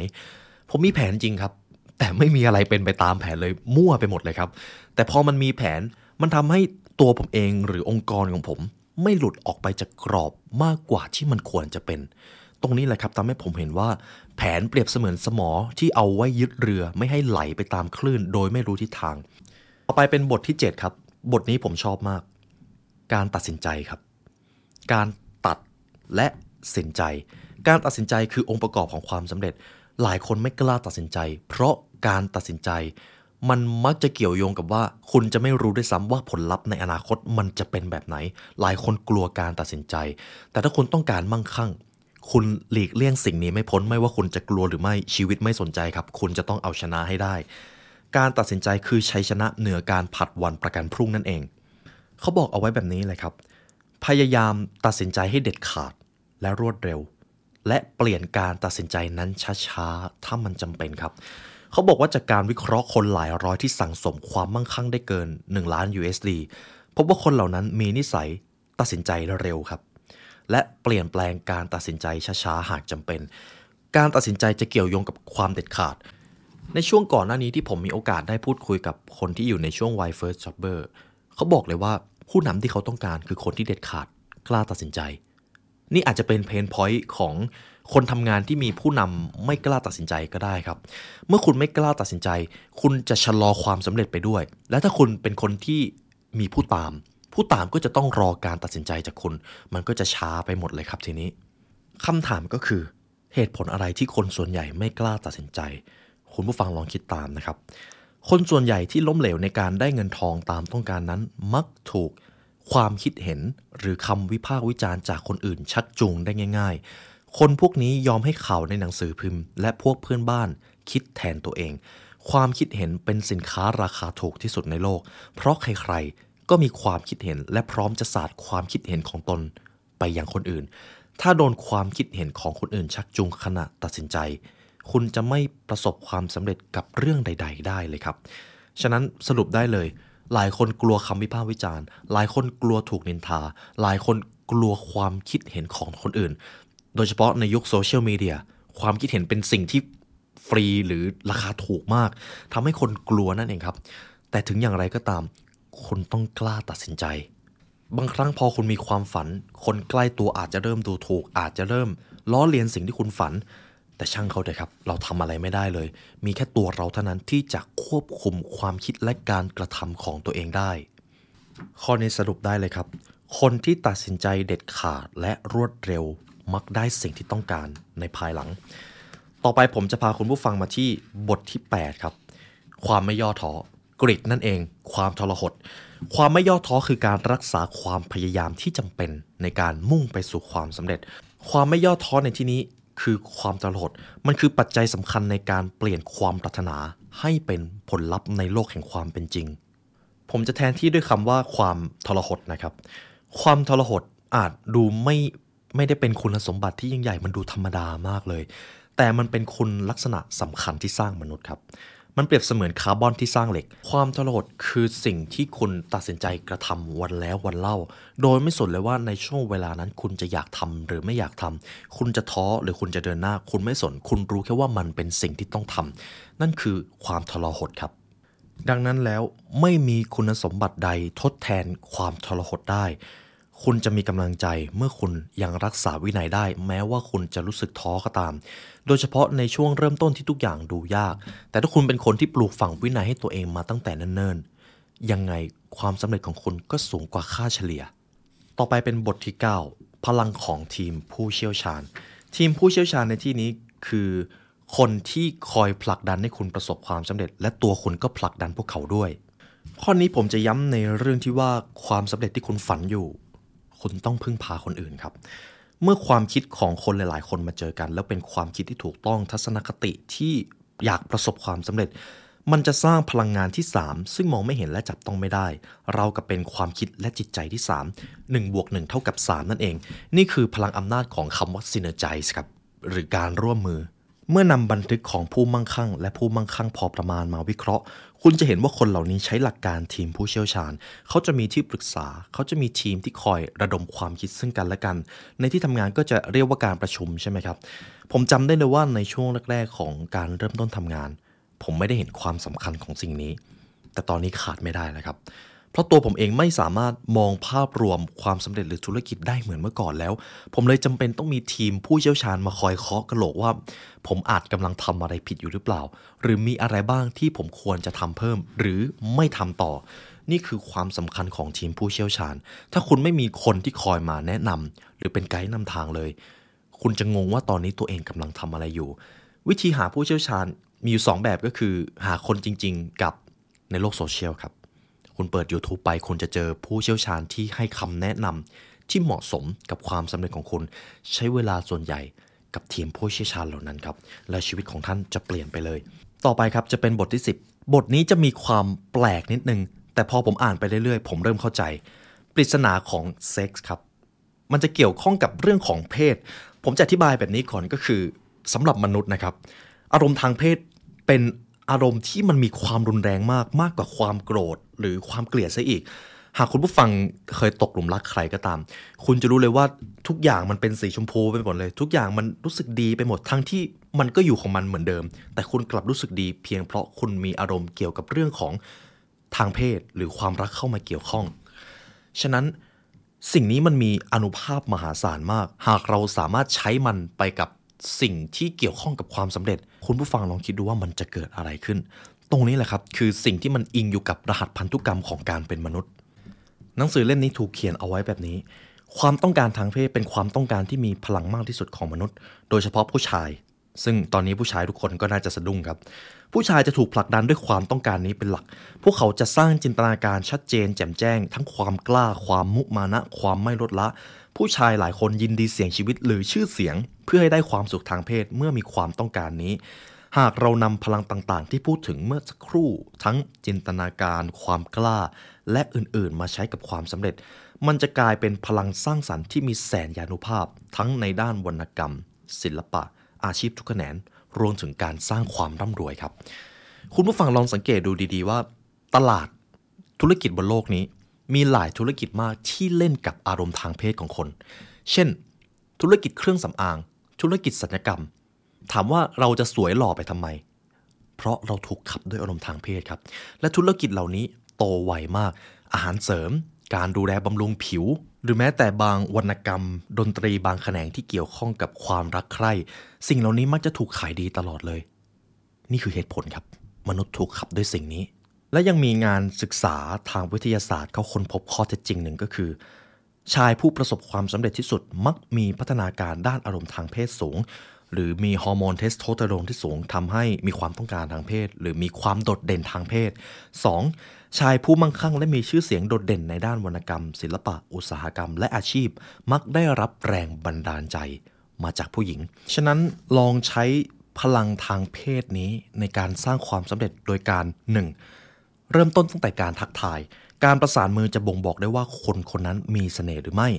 ผมมีแผนจริงครับ แต่ไม่มีอะไรเป็นไปตามแผนเลยมั่วไปหมดเลยครับ แต่พอมันมีแผนมันทำให้ตัวผมเองหรือองค์กรของผม ไม่หลุดออกไปจากกรอบมากกว่าที่มันควรจะเป็น ตรงนี้แหละครับทำให้ผมเห็นว่าแผนเปรียบเสมือนสมอที่เอาไว้ยึดเรือไม่ให้ไหลไปตามคลื่น โดยไม่รู้ทิศทาง ต่อไปเป็นบทที่ 7 ครับ บทนี้ผมชอบมาก การตัดสินใจครับ การตัดและสินใจ การตัดสินใจคือองค์ประกอบของความสำเร็จ หลายคนไม่กล้าตัดสินใจ เพราะการตัดสินใจ มันมักจะเกี่ยวโยงกับว่า คุณจะไม่รู้ด้วยซ้ำว่าผลลัพธ์ในอนาคตมันจะเป็นแบบไหน หลายคนกลัวการตัดสินใจ แต่ถ้าคุณต้องการมั่งคั่ง คุณหลีกเลี่ยงสิ่งนี้ไม่พ้นไม่ว่าคุณจะกลัวหรือไม่ชีวิตไม่สนใจครับ คุณจะต้องเอาชนะให้ได้ การตัดสินใจคือชัยชนะเหนือการผัดวันประกันพรุ่งนั่นเอง เขาบอกเอาไว้แบบนี้เลยครับ พยายามตัดสินใจให้เด็ดขาดและรวดเร็ว และเปลี่ยนการตัดสินใจนั้นช้าๆถ้ามันจำเป็นครับ เขาบอกว่าจากการวิเคราะห์คนหลายร้อยที่สั่งสมความมั่งคั่งได้เกิน 1 ล้าน USD พบว่าคนเหล่านั้นมีนิสัยตัดสินใจเร็วครับ และเปลี่ยนแปลงการตัดสินใจช้าๆหากจำเป็น การตัดสินใจจะเกี่ยวโยงกับความเด็ดขาด ในช่วงก่อนหน้านี้ที่ผมมีโอกาสได้พูดคุยกับคนที่อยู่ในช่วงวัย first jobber เขาบอกเลยว่าผู้นำที่เขาต้องการคือคนที่เด็ดขาดกล้าตัดสินใจ นี่อาจจะเป็นเพนพอยต์ของคนทำงานที่มีผู้นำไม่กล้าตัดสินใจก็ได้ครับ เมื่อคุณไม่กล้าตัดสินใจ คุณจะชะลอความสำเร็จไปด้วย และถ้าคุณเป็นคนที่มีผู้ตาม ผู้ตามก็จะต้องรอการตัดสินใจจากคุณ มันก็จะช้าไปหมดเลยครับทีนี้คำถามก็คือ เหตุผลอะไรที่คนส่วนใหญ่ไม่กล้าตัดสินใจ คุณผู้ฟังลองคิดตามนะครับ คนส่วนใหญ่ที่ล้มเหลวในการได้เงินทองตามต้องการนั้น มักถูกความคิดเห็นหรือคำวิพากษ์วิจารณ์จากคนอื่นชักจูงได้ง่าย ๆ คนพวกนี้ยอมให้ข่าวในหนังสือพิมพ์ และพวกเพื่อนบ้านคิดแทนตัวเอง ความคิดเห็นเป็นสินค้าราคาถูกที่สุดในโลก เพราะใครๆ ก็มีความคิดเห็นและพร้อมจะสาดความคิดเห็นของตนไปยังคนอื่น ถ้าโดนความคิดเห็นของคนอื่น ชักจูงขณะตัดสินใจ คุณจะไม่ประสบความสำเร็จกับเรื่องใด ๆ ได้เลยครับ ฉะนั้นสรุปได้เลย หลายคนกลัวคำวิพากษ์วิจารณ์ หลายคนกลัวถูกนินทา หลายคนกลัวความคิดเห็นของคนอื่น โดยเฉพาะในยุคโซเชียลมีเดียความคิดเห็นเป็นสิ่งที่ฟรีหรือราคาถูกมากทำให้คนกลัวนั่นเองครับ แต่ถึงอย่างไรก็ตาม คุณต้องกล้าตัดสินใจ บางครั้งพอคุณมีความฝัน คนใกล้ตัวอาจจะเริ่มดูถูก อาจจะเริ่มล้อเลียนสิ่งที่คุณฝัน แต่ช่างเขาเถอะครับ เราทำอะไรไม่ได้เลย มีแค่ตัวเราเท่านั้นที่จะควบคุมความคิดและการกระทำของตัวเองได้ ข้อนี้สรุปได้เลยครับ คนที่ตัดสินใจเด็ดขาดและรวดเร็วมักได้สิ่งที่ต้องการในภายหลัง ต่อไปผมจะพาคุณผู้ฟังมาที่บทที่ 8 ครับ ความไม่ย่อท้อ กริดนั่นเอง ความทรหด ความไม่ย่อท้อคือการรักษาความพยายามที่จำเป็นในการมุ่งไปสู่ความสำเร็จ ความไม่ย่อท้อในที่นี้คือความทรหดมันคือปัจจัยสำคัญในการเปลี่ยนความปรารถนาให้เป็นผลลัพธ์ในโลกแห่งความเป็นจริง ผมจะแทนที่ด้วยคำว่าความทรหดนะครับ ความทรหดอาจดูไม่ไม่ได้เป็นคุณสมบัติที่ยิ่งใหญ่มันดูธรรมดามากเลย แต่มันเป็นคุณลักษณะสำคัญที่สร้างมนุษย์ครับ มันเปรียบเสมือนคาร์บอนที่สร้างเหล็ก ความทรหดคือสิ่งที่คุณตัดสินใจกระทำวันแล้ววันเล่า โดยไม่สนเลยว่าในช่วงเวลานั้นคุณจะอยากทำหรือไม่อยากทำคุณจะท้อหรือคุณจะเดินหน้า คุณไม่สน คุณรู้แค่ว่ามันเป็นสิ่งที่ต้องทำนั่นคือความทรหดครับ ดังนั้นแล้วไม่มีคุณสมบัติใดทดแทนความทรหดได้ คุณจะมีกำลังใจเมื่อคุณยังรักษาวินัยได้ แม้ว่าคุณจะรู้สึกท้อก็ตาม โดยเฉพาะในช่วงเริ่มต้นที่ทุกอย่างดูยาก แต่ถ้าคุณเป็นคนที่ปลูกฝังวินัยให้ตัวเองมาตั้งแต่เนิ่นๆ ยังไงความสำเร็จของคุณก็สูงกว่าค่าเฉลี่ย ต่อไปเป็นบทที่ 9 พลังของทีมผู้เชี่ยวชาญ ทีมผู้เชี่ยวชาญในที่นี้คือคนที่คอยผลักดันให้คุณประสบความสำเร็จ และตัวคุณก็ผลักดันพวกเขาด้วย ข้อนี้ผมจะย้ำในเรื่องที่ว่าความสำเร็จที่คุณฝันอยู่ คุณต้องพึ่งพาคนอื่นครับ เมื่อความคิดของคนหลาย ๆ คนมาเจอกัน แล้วเป็นความคิดที่ถูกต้องทัศนคติที่อยากประสบความสำเร็จ มันจะสร้างพลังงานที่ 3 ซึ่งมองไม่เห็นและจับต้องไม่ได้ เรากับเป็นความคิดและจิตใจที่ 3 1บวก1เท่ากับ 3 นั่นเอง นี่คือพลังอำนาจของคำว่า synergize ครับหรือการร่วมมือเมื่อนำบันทึกของผู้มั่งคั่ง และผู้มั่งคั่งพอประมาณมาวิเคราะห์ คุณจะเห็นว่าคนเหล่านี้ใช้หลักการทีมผู้เชี่ยวชาญ เขาจะมีที่ปรึกษา เขาจะมีทีมที่คอยระดมความคิดซึ่งกันและกัน ในที่ทำงานก็จะเรียกว่าการประชุมใช่ไหมครับ ผมจำได้เลยว่าในช่วงแรกๆของการเริ่มต้นทำงาน ผมไม่ได้เห็นความสำคัญของสิ่งนี้ แต่ตอนนี้ขาดไม่ได้แล้วครับเราะตัวผมเองไม่สามารถมองภาพรวมความสำเร็จหรือธุรกิจได้เหมือนเมื่อก่อนแล้ว ผมเลยจำเป็นต้องมีทีมผู้เชี่ยวชาญมาคอยเคาะกระโหลกว่า ผมอาจกำลังทำอะไรผิดอยู่หรือเปล่า หรือมีอะไรบ้างที่ผมควรจะทำเพิ่ม หรือไม่ทำต่อ นี่คือความสำคัญของทีมผู้เชี่ยวชาญ ถ้าคุณไม่มีคนที่คอยมาแนะนำหรือเป็นไกด์นำทางเลย คุณจะงงว่าตอนนี้ตัวเองกำลังทำอะไรอยู่ วิธีหาผู้เชี่ยวชาญมีอยู่ 2 แบบก็คือ หาคนจริง ๆ กับในโลกโซเชียลครับ คุณเปิด YouTube ไปคุณจะเจอผู้เชี่ยวชาญที่ให้คำแนะนำที่เหมาะสมกับความสำเร็จของคุณ ใช้เวลาส่วนใหญ่กับทีมผู้เชี่ยวชาญเหล่านั้นครับ และชีวิตของท่านจะเปลี่ยนไปเลย ต่อไปครับจะเป็นบทที่ 10 บทนี้จะมีความแปลกนิดนึง แต่พอผมอ่านไปเรื่อยๆ ผมเริ่มเข้าใจ ปริศนาของเซ็กส์ครับ มันจะเกี่ยวข้องกับเรื่องของเพศ ผมจะอธิบายแบบนี้ก่อนก็คือสำหรับมนุษย์นะครับ อารมณ์ทางเพศเป็นอารมณ์ที่มันมีความรุนแรงมากมากกว่าความโกรธ หรือความเกลียดซะอีก หากคุณผู้ฟังเคยตกหลุมรักใครก็ตาม คุณจะรู้เลยว่าทุกอย่างมันเป็นสีชมพูไปหมดเลย ทุกอย่างมันรู้สึกดีไปหมดทั้งที่มันก็อยู่ของมันเหมือนเดิม แต่คุณกลับรู้สึกดีเพียงเพราะคุณมีอารมณ์เกี่ยวกับเรื่องของทางเพศหรือความรักเข้ามาเกี่ยวข้อง ฉะนั้นสิ่งนี้มันมีอนุภาพมหาศาลมาก หากเราสามารถใช้มันไปกับสิ่งที่เกี่ยวข้องกับความสำเร็จ คุณผู้ฟังลองคิดดูว่ามันจะเกิดอะไรขึ้น ตรงนี้แหละครับ คือสิ่งที่มันอิงอยู่กับรหัสพันธุกรรมของการเป็นมนุษย์ หนังสือเล่มนี้ถูกเขียนเอาไว้แบบนี้ ความต้องการทางเพศเป็นความต้องการที่มีพลังมากที่สุดของมนุษย์ โดยเฉพาะผู้ชาย ซึ่งตอนนี้ผู้ชายทุกคนก็น่าจะสะดุ้งครับ ผู้ชายจะถูกผลักดันด้วยความต้องการนี้เป็นหลัก พวกเขาจะสร้างจินตนาการชัดเจน แจ่มแจ้ง ทั้งความกล้า ความมุมานะ ความไม่ลดละ ผู้ชายหลายคนยินดีเสี่ยงชีวิตหรือชื่อเสียง เพื่อให้ได้ความสุขทางเพศเมื่อมีความต้องการนี้ หากเรานำพลังต่างๆ ที่พูดถึงเมื่อสักครู่ ทั้งจินตนาการ ความกล้า และอื่นๆ มาใช้กับความสำเร็จ มันจะกลายเป็นพลังสร้างสรรค์ที่มีแสนยานุภาพ ทั้งในด้านวรรณกรรม ศิลปะ อาชีพทุกแขนงรวมถึงการสร้างความร่ำรวยครับ คุณผู้ฟังลองสังเกตดูดีๆว่า ตลาดธุรกิจบนโลกนี้ มีหลายธุรกิจมากที่เล่นกับอารมณ์ทางเพศของคน เช่น ธุรกิจเครื่องสำอาง ธุรกิจสัญญกรรม ถามว่าเราจะสวยหล่อไปทำไม เพราะเราถูกขับด้วยอารมณ์ทางเพศครับ และธุรกิจเหล่านี้โตไวมาก อาหารเสริม การดูแลบำรุงผิว หรือแม้แต่บางวรรณกรรม ดนตรีบางแขนงที่เกี่ยวข้องกับความรักใคร่ สิ่งเหล่านี้มักจะถูกขายดีตลอดเลย นี่คือเหตุผลครับ มนุษย์ถูกขับด้วยสิ่งนี้ และยังมีงานศึกษาทางวิทยาศาสตร์เขาค้นพบข้อเท็จจริงหนึ่งก็คือชายผู้ประสบความสำเร็จที่สุดมักมีพัฒนาการด้านอารมณ์ทางเพศสูง หรือมีฮอร์โมนเทสโทสเตอโรนที่สูงทำให้มีความต้องการทางเพศ หรือมีความโดดเด่นทางเพศ 2. ชายผู้มั่งคั่งและมีชื่อเสียงโดดเด่นในด้านวรรณกรรม ศิลปะ อุตสาหกรรม และอาชีพ มักได้รับแรงบันดาลใจมาจากผู้หญิง ฉะนั้นลองใช้พลังทางเพศนี้ในการสร้างความสำเร็จโดยการ 1. เริ่มต้นตั้งแต่การทักทาย การประสานมือจะบ่งบอกได้ว่าคนคนนั้นมีเสน่ห์หรือไม่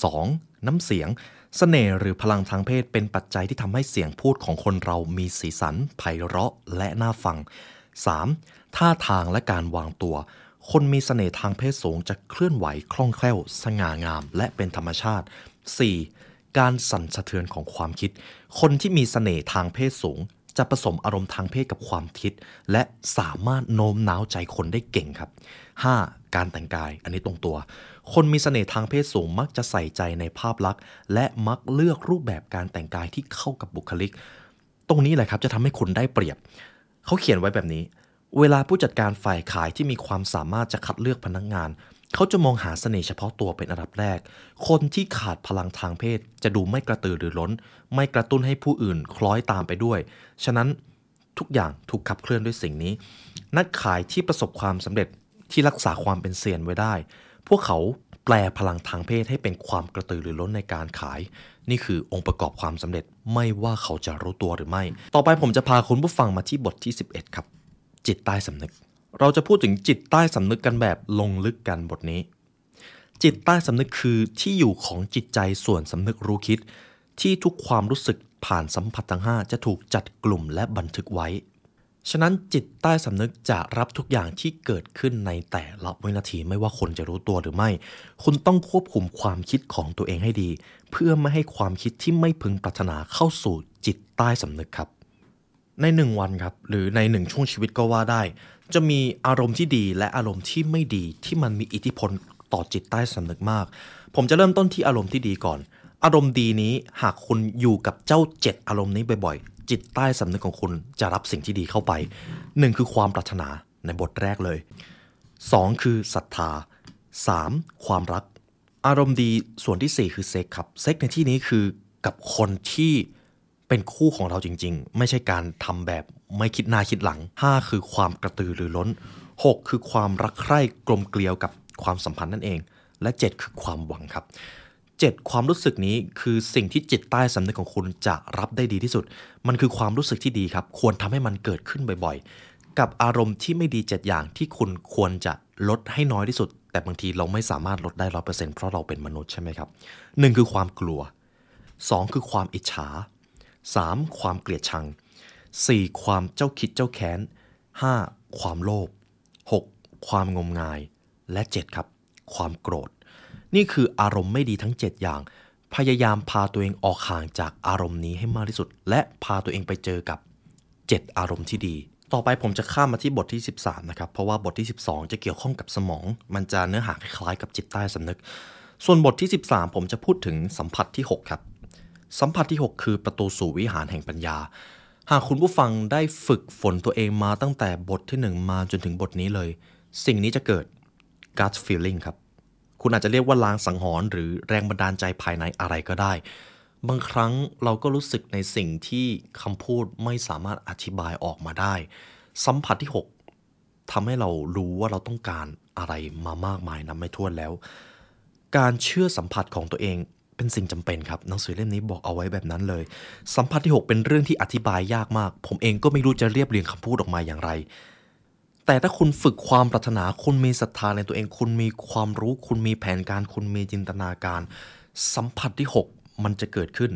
2. น้ำเสียง เสน่ห์หรือพลังทางเพศเป็นปัจจัยที่ทำให้เสียงพูดของคนเรามีสีสันไพเราะและน่าฟัง 3. ท่าทางและการวางตัว คนมีเสน่ห์ทางเพศสูงจะเคลื่อนไหวคล่องแคล่ว สง่างาม และเป็นธรรมชาติ 4. การสั่นสะเทือนของความคิด คนที่มีเสน่ห์ทางเพศสูง จะผสมอารมณ์ทางเพศกับความคิด และสามารถโน้มน้าวใจคนได้เก่งครับ 5. การแต่งกายอันนี้ตรงตัว คนมีเสน่ห์ทางเพศสูงมักจะใส่ใจในภาพลักษณ์ และมักเลือกรูปแบบการแต่งกายที่เข้ากับบุคลิก ตรงนี้แหละครับจะทำให้คุณได้เปรียบ เขาเขียนไว้แบบนี้ เวลาผู้จัดการฝ่ายขายที่มีความสามารถจะคัดเลือกพนักงงาน เขาจะมองหาเสน่ห์เฉพาะตัวเป็นอันดับแรก คนที่ขาดพลังทางเพศ จะดูไม่กระตือรือร้น ไม่กระตุ้นให้ผู้อื่นคล้อยตามไปด้วย ฉะนั้นทุกอย่างถูกขับเคลื่อนด้วยสิ่งนี้ นักขายที่ประสบความสำเร็จที่รักษาความเป็นเซียนไว้ได้ พวกเขาแปลพลังทางเพศให้เป็นความกระตือรือร้นในการขาย นี่คือองค์ประกอบความสำเร็จไม่ว่าเขาจะรู้ตัวหรือไม่ ต่อไปผมจะพาคุณผู้ฟังมาที่บทที่ 11 ครับ จิตใต้สำนึก เราจะพูดถึงจิตใต้สำนึกกันแบบลงลึกกันบทนี้ จิตใต้สำนึกคือที่อยู่ของจิตใจส่วนสำนึกรู้คิด ที่ทุกความรู้สึกผ่านสัมผัสทั้ง 5 จะถูกจัดกลุ่มและบันทึกไว้ ฉะนั้นจิตใต้สำนึกจะรับทุกอย่างที่เกิดขึ้นในแต่ละวินาทีไม่ว่าคนจะรู้ตัวหรือไม่ คุณต้องควบคุมความคิดของตัวเองให้ดี เพื่อไม่ให้ความคิดที่ไม่พึงปรารถนาเข้าสู่จิตใต้สำนึกครับ ในหนึ่งวันครับหรือในหนึ่งช่วงชีวิตก็ว่าได้ จะมีอารมณ์ที่ดีและอารมณ์ที่ไม่ดีที่มันมีอิทธิพลต่อจิตใต้สำนึกมาก ผมจะเริ่มต้นที่อารมณ์ที่ดีก่อน อารมณ์ดีนี้หากคุณอยู่กับเจ้าเจ็ดอารมณ์นี้บ่อยๆ จิตใต้สำนึกของคุณจะรับสิ่งที่ดีเข้าไปหนึ่งคือความปรารถนาในบทแรกเลย 2. คือศรัทธา 3. ความรัก อารมณ์ดีส่วนที่4คือเซ็กครับเซ็กในที่นี้คือกับคนที่เป็นคู่ของเราจริงๆ ไม่ใช่การทำแบบไม่คิดหน้าคิดหลัง5คือความกระตือรือร้น6คือความรักใคร่กลมเกลียวกับความสัมพันธ์นั่นเอง และ7คือความหวังครับ 7 ความรู้สึกนี้คือสิ่งที่จิตใต้สำนึกของคุณจะรับได้ดีที่สุด มันคือความรู้สึกที่ดีครับ ควรทำให้มันเกิดขึ้นบ่อยๆ กับอารมณ์ที่ไม่ดี 7 อย่างที่คุณควรจะลดให้น้อยที่สุด แต่บางทีเราไม่สามารถลดได้ร้อเปอร์เซ็นต์เพราะเราเป็นมนุษย์ใช่ไหมครับหนึ่งคือความกลัว 2 คือความอิจฉา 3. ความเกลียดชัง 4. ความเจ้าคิดเจ้าแค้น 5. ความโลภ 6. ความงมงาย และ 7 ครับ ความโกรธ นี่คืออารมณ์ไม่ดีทั้ง 7 อย่าง พยายามพาตัวเองออกห่างจากอารมณ์นี้ให้มากที่สุด และพาตัวเองไปเจอกับ 7 อารมณ์ที่ดี ต่อไปผมจะข้ามมาที่บทที่ 13 นะครับ เพราะว่าบทที่ 12 จะเกี่ยวข้องกับสมอง มันจะเนื้อหาคล้ายๆกับจิตใต้สำนึก ส่วนบทที่ 13 ผมจะพูดถึงสัมผัสที่ 6 ครับ สัมผัสที่ 6 คือประตูสู่วิหารแห่งปัญญาหากคุณผู้ฟังได้ฝึกฝนตัวเองมาตั้งแต่บทที่ 1 มาจนถึงบทนี้เลย สิ่งนี้จะเกิด gut feeling ครับ คุณอาจจะเรียกว่าลางสังหรณ์หรือแรงบันดาลใจภายในอะไรก็ได้ บางครั้งเราก็รู้สึกในสิ่งที่คำพูดไม่สามารถอธิบายออกมาได้ สัมผัสที่ 6ทำให้เรารู้ว่าเราต้องการอะไรมามากมายนับไม่ถ้วนแล้ว การเชื่อสัมผัสของตัวเองเป็นสิ่งจำเป็นครับหนังสือเล่มนี้บอกเอาไว้แบบนั้นเลย สัมผัสที่ 6 เป็นเรื่องที่อธิบายยากมาก ผมเองก็ไม่รู้จะเรียบเรียงคำพูดออกมาอย่างไร แต่ถ้าคุณฝึกความปรารถนา คุณมีศรัทธาในตัวเอง คุณมีความรู้ คุณมีแผนการ คุณมีจินตนาการ สัมผัสที่ 6 มันจะเกิดขึ้น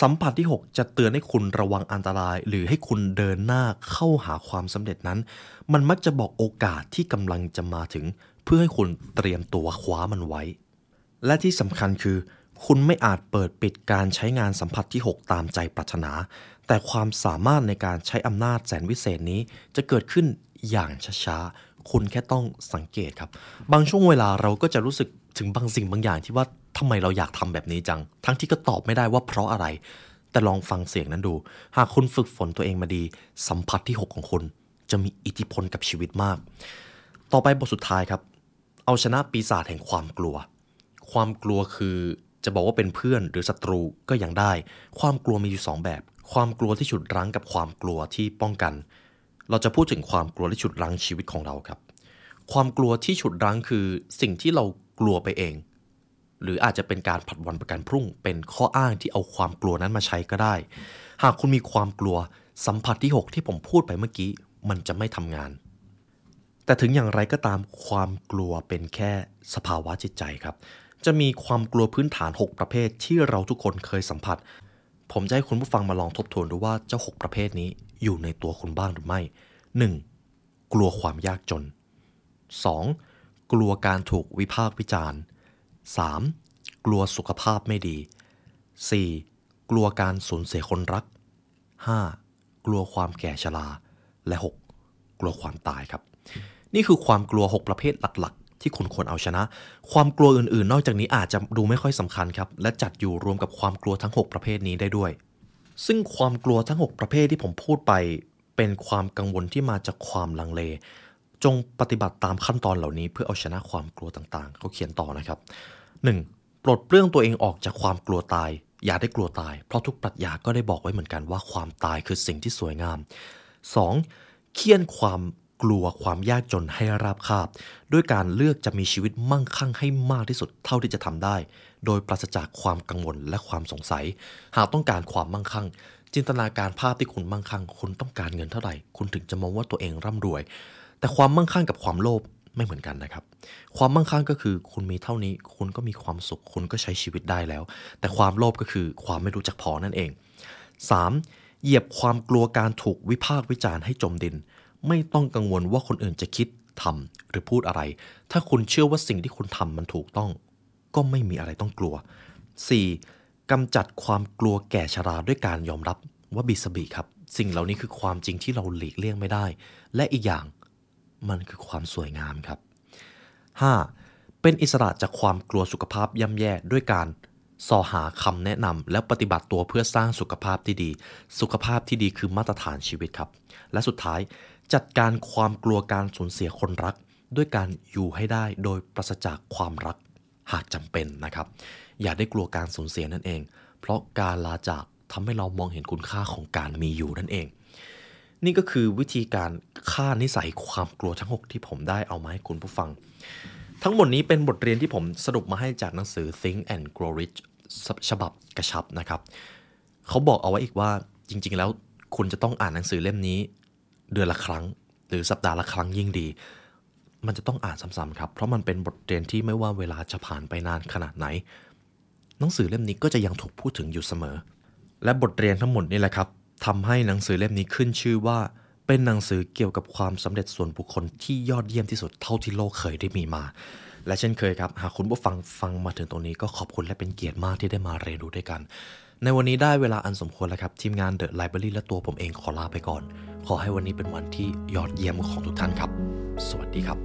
สัมผัสที่ 6 จะเตือนให้คุณระวังอันตราย หรือให้คุณเดินหน้าเข้าหาความสำเร็จนั้น มันมักจะบอกโอกาสที่กำลังจะมาถึง เพื่อให้คุณเตรียมตัวคว้ามันไว้ และที่สำคัญคือ คุณไม่อาจเปิดปิดการใช้งานสัมผัสที่ 6 ตามใจปรารถนา แต่ความสามารถในการใช้อำนาจแสนวิเศษนี้จะเกิดขึ้น อย่างช้าๆ คุณแค่ต้องสังเกตครับ บางช่วงเวลาเราก็จะรู้สึกถึงบางสิ่งบางอย่างที่ว่าทำไมเราอยากทำแบบนี้จัง ทั้งที่ก็ตอบไม่ได้ว่าเพราะอะไร แต่ลองฟังเสียงนั้นดู หากคุณฝึกฝนตัวเองมาดี สัมผัสที่ 6 ของคุณ จะมีอิทธิพลกับชีวิตมาก ต่อไปบทสุดท้ายครับ เอาชนะปีศาจแห่งความกลัว ความกลัวคือจะบอกว่าเป็นเพื่อนหรือศัตรูก็ยังได้ ความกลัวมีอยู่สองแบบ ความกลัวที่ฉุดรั้งกับความกลัวที่ป้องกัน เราจะพูดถึงความกลัวที่ฉุดรั้งชีวิตของเราครับ ความกลัวที่ฉุดรั้งคือสิ่งที่เรากลัวไปเอง หรืออาจจะเป็นการผัดวันประกันพรุ่ง เป็นข้ออ้างที่เอาความกลัวนั้นมาใช้ก็ได้ หากคุณมีความกลัวสัมผัสที่ 6 ที่ผมพูดไปเมื่อกี้ มันจะไม่ทำงาน แต่ถึงอย่างไรก็ตามความกลัวเป็นแค่สภาวะจิตใจครับ จะมีความกลัวพื้นฐาน 6 ประเภทที่เราทุกคนเคยสัมผัส ผมจะให้คุณผู้ฟังมาลองทบทวนดูว่าเจ้า 6 ประเภทนี้ อยู่ในตัวคุณบ้างหรือไม่ 1. กลัวความยากจน 2. กลัวการถูกวิพากษ์วิจารณ์ 3. กลัวสุขภาพไม่ดี 4. กลัวการสูญเสียคนรัก 5. กลัวความแก่ชรา และ 6. กลัวความตายครับ นี่คือความกลัว 6 ประเภทหลักๆ ที่คุณควรเอาชนะ ความกลัวอื่นๆ นอกจากนี้อาจจะดูไม่ค่อยสำคัญครับ และจัดอยู่รวมกับความกลัวทั้ง 6 ประเภทนี้ได้ด้วย ซึ่งความกลัวทั้ง 6 ประเภทที่ผมพูดไป เป็นความกังวลที่มาจากความลังเล จงปฏิบัติตามขั้นตอนเหล่านี้เพื่อเอาชนะความกลัวต่างๆ เขาเขียนต่อนะครับ 1. ปลดเปลื้องตัวเองออกจากความกลัวตาย อย่าได้กลัวตาย เพราะทุกปรัชญาก็ได้บอกไว้เหมือนกันว่าความตายคือสิ่งที่สวยงาม 2. เคี่ยนความกลัวความยากจนให้ราบคาบ ด้วยการเลือกจะมีชีวิตมั่งคั่งให้มากที่สุดเท่าที่จะทำได้ โดยปราศจากความกังวลและความสงสัย หากต้องการความมั่งคั่ง จินตนาการภาพที่คุณมั่งคั่ง คุณต้องการเงินเท่าไหร่ คุณถึงจะมองว่าตัวเองร่ำรวย แต่ความมั่งคั่งกับความโลภไม่เหมือนกันนะครับ ความมั่งคั่งก็คือคุณมีเท่านี้ คุณก็มีความสุข คุณก็ใช้ชีวิตได้แล้ว แต่ความโลภก็คือความไม่รู้จักพอนั่นเอง 3. เหยียบความกลัวการถูกวิพากษ์วิจารณ์ให้จมดิน ไม่ต้องกังวลว่าคนอื่นจะคิดทำหรือพูดอะไร ถ้าคุณเชื่อว่าสิ่งที่คุณทำมันถูกต้อง ก็ไม่มีอะไรต้องกลัว 4. กำจัดความกลัวแก่ชราด้วยการยอมรับว่าบิสบีครับ สิ่งเหล่านี้คือความจริงที่เราหลีกเลี่ยงไม่ได้ และอีกอย่างมันคือความสวยงามครับ 5. เป็นอิสระจากความกลัวสุขภาพย่ำแย่ด้วยการสอหาคำแนะนำและปฏิบัติตัวเพื่อสร้างสุขภาพที่ดี สุขภาพที่ดีคือมาตรฐานชีวิตครับ และสุดท้ายจัดการความกลัวการสูญเสียคนรัก ด้วยการอยู่ให้ได้โดยปราศจากความรัก หากจำเป็นนะครับ อย่าได้กลัวการสูญเสียนั่นเอง เพราะการลาจากทำให้เรามองเห็นคุณค่าของการมีอยู่นั่นเอง นี่ก็คือวิธีการฆ่านิสัยความกลัวทั้ง 6 ที่ผมได้เอามาให้คุณผู้ฟัง ทั้งหมดนี้เป็นบทเรียนที่ผมสรุปมาให้จากหนังสือ Think and Grow Rich ฉบับกระชับนะครับเขาบอกเอาไว้อีกว่าจริง ๆ แล้วคุณจะต้องอ่านหนังสือเล่มนี้ เดือนละครั้ง หรือสัปดาห์ละครั้งยิ่งดี มันจะต้องอ่านซ้ำๆครับ เพราะมันเป็นบทเรียนที่ไม่ว่าเวลาจะผ่านไปนานขนาดไหน หนังสือเล่มนี้ก็จะยังถูกพูดถึงอยู่เสมอ และบทเรียนทั้งหมดนี่แหละครับทำให้หนังสือเล่มนี้ขึ้นชื่อว่า เป็นหนังสือเกี่ยวกับความสำเร็จส่วนบุคคลที่ยอดเยี่ยมที่สุดเท่าที่โลกเคยได้มีมา และเช่นเคยครับ หากคุณผู้ฟังฟังมาถึงตรงนี้ก็ขอบคุณและเป็นเกียรติมากที่ได้มาเรียนรู้ด้วยกัน ในวันนี้ได้เวลาอันสมควรแล้วครับ ทีมงาน The Library และตัวผมเองขอลาไปก่อน ขอให้วันนี้เป็นวันที่ยอดเยี่ยมของทุกท่านครับ สวัสดีครับ